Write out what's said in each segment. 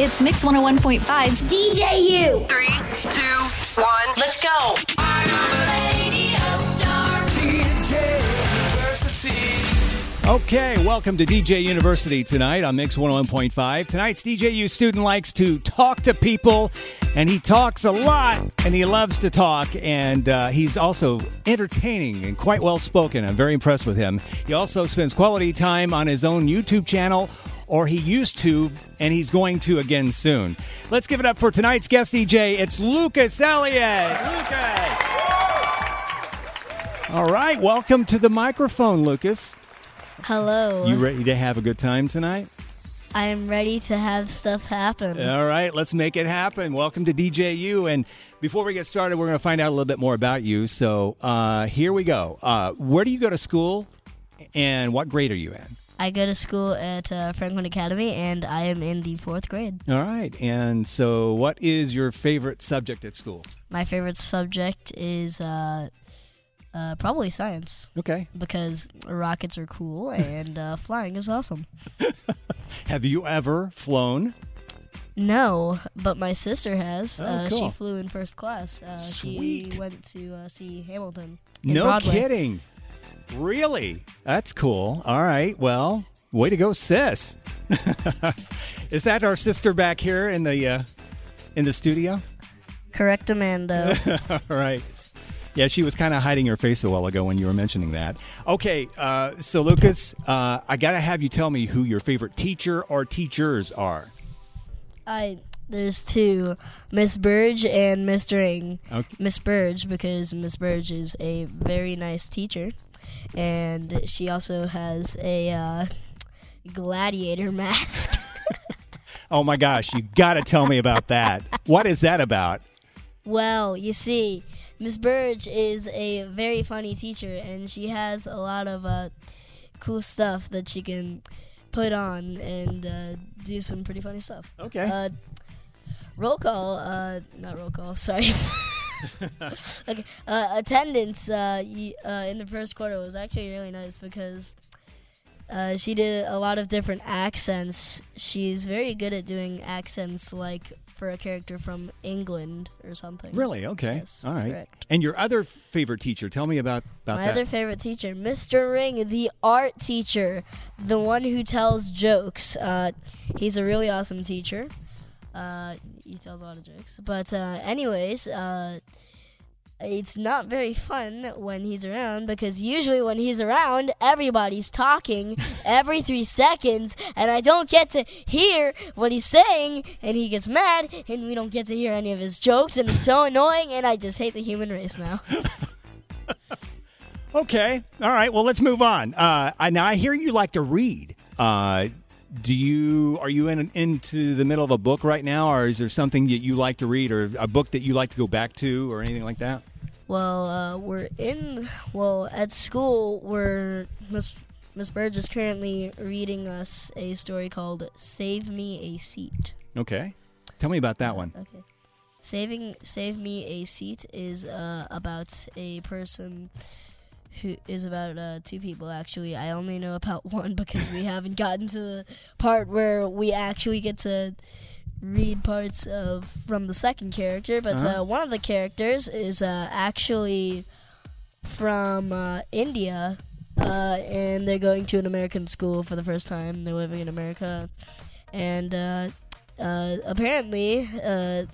It's Mix 101.5's DJU. Three, two, one, let's go. Okay, welcome to DJ University tonight on Mix 101.5. Tonight's DJU student likes to talk to people, and he talks a lot, and he loves to talk, and uh, he's also entertaining and quite well spoken. I'm very impressed with him. He also spends quality time on his own YouTube channel, or he used to, and he's going to again soon. Let's give it up for tonight's guest DJ. It's Lucas Elliott. Lucas! All right, welcome to the microphone, Lucas. Hello. You ready to have a good time tonight? I am ready to have stuff happen. All right, let's make it happen. Welcome to DJU. And before we get started, we're going to find out a little bit more about you. So uh, here we go. Uh, where do you go to school and what grade are you in? I go to school at uh, Franklin Academy and I am in the fourth grade. All right. And so, what is your favorite subject at school? My favorite subject is uh, uh, probably science Okay. because rockets are cool and uh, flying is awesome. Have you ever flown? No, but my sister has. Oh, uh, cool. She flew in first class. Uh, Sweet. She went to uh, see Hamilton. in no Broadway. kidding. Really? That's cool. All right. Well, way to go, sis. is that our sister back here in the uh, in the studio? Correct, Amanda. All right. Yeah, she was kind of hiding her face a while ago when you were mentioning that. Okay, uh, so Lucas, uh, I got to have you tell me who your favorite teacher or teachers are. I there's two, Miss Burge and Miss Ing. Okay. Miss Burge because Miss Burge is a very nice teacher, and she also has a uh, gladiator mask. Oh my gosh, you got to tell me about that. What is that about? well, you see, Miss Burge is a very funny teacher, and she has a lot of uh, cool stuff that she can put on and uh, do some pretty funny stuff. Okay. Uh, roll call. Uh, not roll call. Sorry. okay. Uh, attendance uh, y- uh, in the first quarter was actually really nice because uh, she did a lot of different accents. She's very good at doing accents, like for a character from England or something. Really? Okay. Yes, All right. correct. And your other favorite teacher? Tell me about about My that. other favorite teacher, Mr. Ring, the art teacher, the one who tells jokes. Uh, he's a really awesome teacher. He tells a lot of jokes. But, uh, anyways, uh, it's not very fun when he's around because usually when he's around, everybody's talking every three seconds, and I don't get to hear what he's saying, and he gets mad, and we don't get to hear any of his jokes, and it's so annoying, and I just hate the human race now. Okay. All right. Well, let's move on. Uh, I, now I hear you like to read. Uh, do you are you in into the middle of a book right now, or is there something that you like to read, or a book that you like to go back to, or anything like that? Well, uh, we're in. Well, at school, we're Miss Miss Burge is currently reading us a story called "Save Me a Seat." Okay. Tell me about that one. Okay, saving "Save Me a Seat" is uh, about a person who is about uh, two people. Actually, I only know about one because we haven't gotten to the part where we actually get to read parts of from the second character, but Uh-huh. uh, one of the characters is uh, actually from uh, India, uh, and they're going to an American school for the first time. They're living in America, and uh, uh, apparently, uh,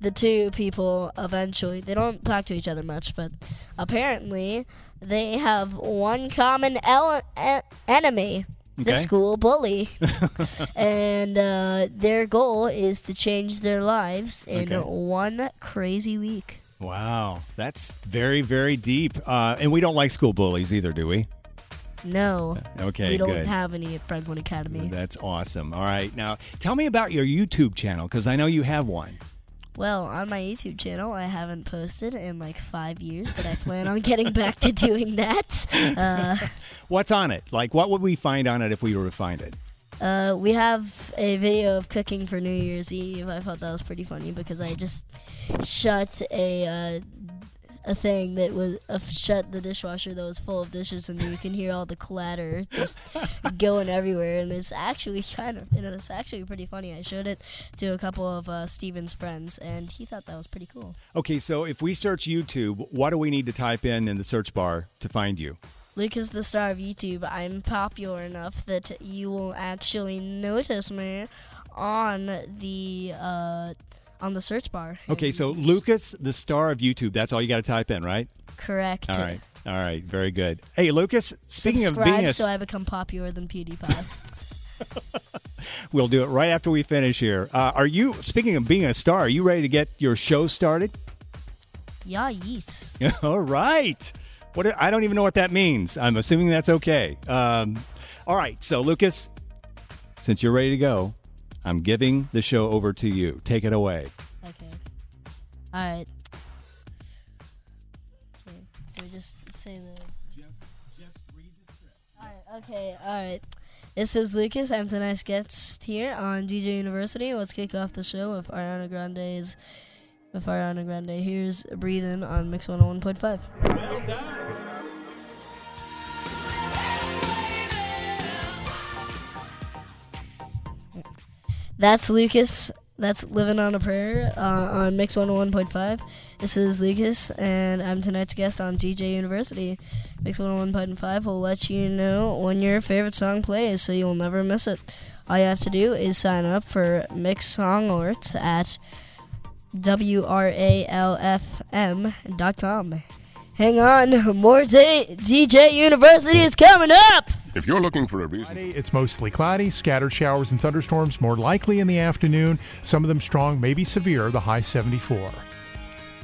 the two people eventually they don't talk to each other much, but apparently they have one common ele- e- enemy. The Okay. school bully and uh, their goal is to change their lives in Okay. one crazy week. Wow, that's very very deep. Uh, and we don't like school bullies either, do we? No, Okay, we don't good. have any at Franklin Academy. That's awesome. All right, now tell me about your YouTube channel because I know you have one. Well, on my YouTube channel, I haven't posted in like five years, but I plan on getting back to doing that. Uh, What's on it? Like, what would we find on it if we were to find it? Uh, we have a video of cooking for New Year's Eve. I thought that was pretty funny because I just shot a uh, a thing that was uh, shut the dishwasher that was full of dishes, and you can hear all the clatter just going everywhere. And it's actually kind of, and it's actually pretty funny. I showed it to a couple of uh, Steven's friends, and he thought that was pretty cool. Okay, so if we search YouTube, what do we need to type in in the search bar to find you? Lucas, the star of YouTube, I'm popular enough that you will actually notice me on the uh, on the search bar. Okay, so Lucas, the star of YouTube, that's all you got to type in, right? correct. All right. All right, very good. Hey, Lucas, speaking Subscribe of being a so I become popular than PewDiePie. We'll do it right after we finish here. Uh, are you speaking of being a star? Are you ready to get your show started? yeah, yeet. all right. What I don't even know what that means. I'm assuming that's okay. Um, all right. So Lucas, since you're ready to go, I'm giving the show over to you. Take it away. Okay. All right. Okay. Do we just say the? Just, just read the script. All right. Okay. All right. This is Lucas. I'm tonight's guest here on DJ University. Let's kick off the show with Ariana Grande's. With Ariana Grande. Here's "Breathing" on Mix 101.5. Well done. That's Lucas. That's Living on a Prayer uh, on Mix 101.5. This is Lucas, and I'm tonight's guest on DJ University. Mix 101.5 will let you know when your favorite song plays so you'll never miss it. All you have to do is sign up for Mix Song Alerts at WRALFM.com. Hang on, more day- DJ University is coming up! If you're looking for a reason, Friday, It's mostly cloudy, scattered showers and thunderstorms more likely in the afternoon. Some of them strong, maybe severe, the high 74.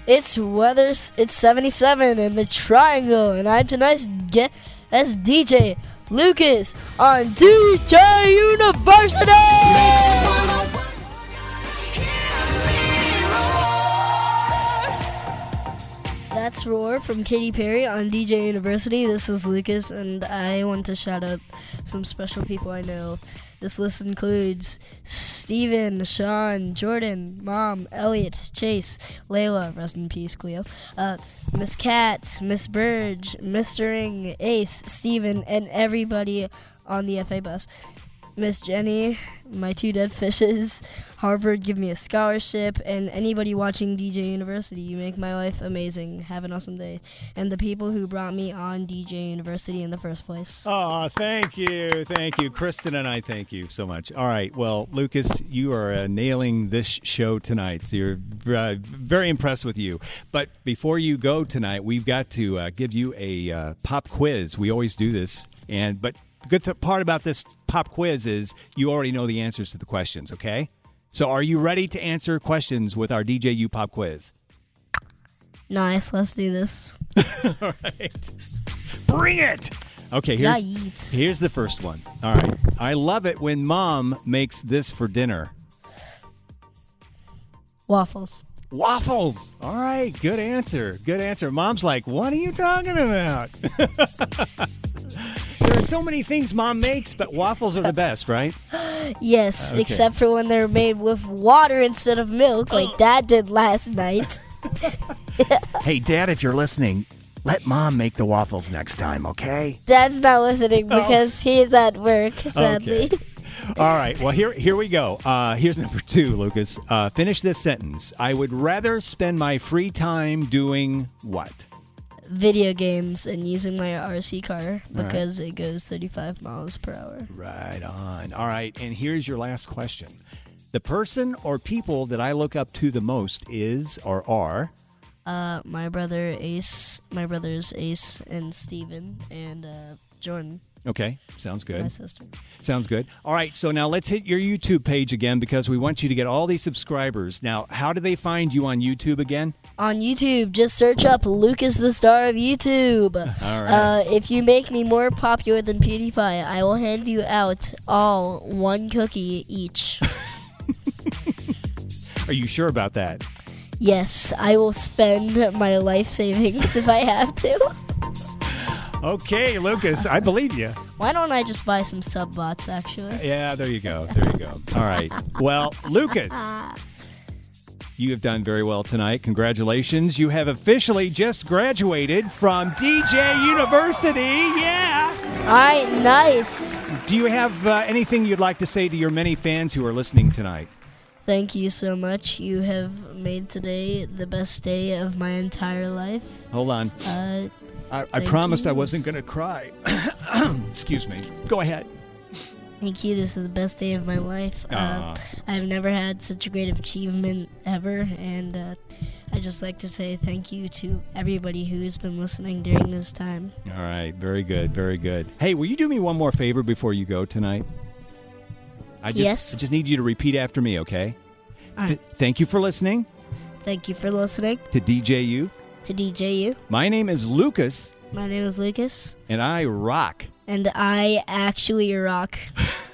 It's weather. It's 77 in the Triangle, and I'm tonight's guest as DJ Lucas on DJ University. Roar from Katy Perry on DJ University. This is Lucas, and I want to shout out some special people I know. This list includes Steven, Sean, Jordan, Mom, Elliot, Chase, Layla, rest in peace, Cleo, uh, Miss Cat, Miss Burge, Mr. Ring, Ace, Steven, and everybody on the FA bus. Miss Jenny, my two dead fishes, Harvard give me a scholarship, and anybody watching DJ University, you make my life amazing. Have an awesome day. And the people who brought me on DJ University in the first place. Oh, thank you. Thank you. Kristen and I thank you so much. All right. Well, Lucas, you are uh, nailing this show tonight. So you're uh, very impressed with you. But before you go tonight, we've got to uh, give you a uh, pop quiz. We always do this. And but the good th- part about this pop quiz is you already know the answers to the questions, okay? So are you ready to answer questions with our DJU pop quiz? Nice, let's do this. All right. Bring it. Okay, here's here's the first one. All right. I love it when mom makes this for dinner. Waffles. Waffles. All right, good answer. Good answer. Mom's like, "What are you talking about?" there are so many things mom makes, but waffles are the best, right? Yes, Okay. except for when they're made with water instead of milk, like Dad did last night. Hey, Dad, if you're listening, let mom make the waffles next time, okay? Dad's not listening oh. because he's at work, sadly. Okay. All right. Well, here here we go. Uh, here's number two, Lucas. Uh, finish this sentence. I would rather spend my free time doing what? Video games and using my RC car right. because it goes 35 miles per hour. Right on. All right. And here's your last question. The person or people that I look up to the most is or are Uh, my brother Ace, my brothers Ace and Steven, and uh, Jordan, okay. Sounds my good. sister. Sounds good. All right. So now let's hit your YouTube page again because we want you to get all these subscribers. Now, how do they find you on YouTube again? On YouTube, just search up Lucas the Star of YouTube. All right. Uh, if you make me more popular than PewDiePie, I will hand you out all one cookie each. Are you sure about that? yes, I will spend my life savings if I have to. Okay, Lucas, I believe you. Why don't I just buy some sub bots, actually? Yeah, there you go. There you go. All right. Well, Lucas, You have done very well tonight. Congratulations. You have officially just graduated from DJ University. Yeah. All right, nice. Do you have uh, anything you'd like to say to your many fans who are listening tonight? Thank you so much. You have made today the best day of my entire life. Hold on. Uh, I, I promised I wasn't going to cry. Excuse me. Go ahead. thank you. This is the best day of my life. Uh, I've never had such a great achievement ever, and uh, I just like to say thank you to everybody who's been listening during this time. All right. Very good. Very good. Hey, will you do me one more favor before you go tonight? I just, Yes. I just need you to repeat after me, okay? Th- thank you for listening Thank you for listening to DJU. to DJU. My name is Lucas, My name is Lucas, and I rock. and I actually rock.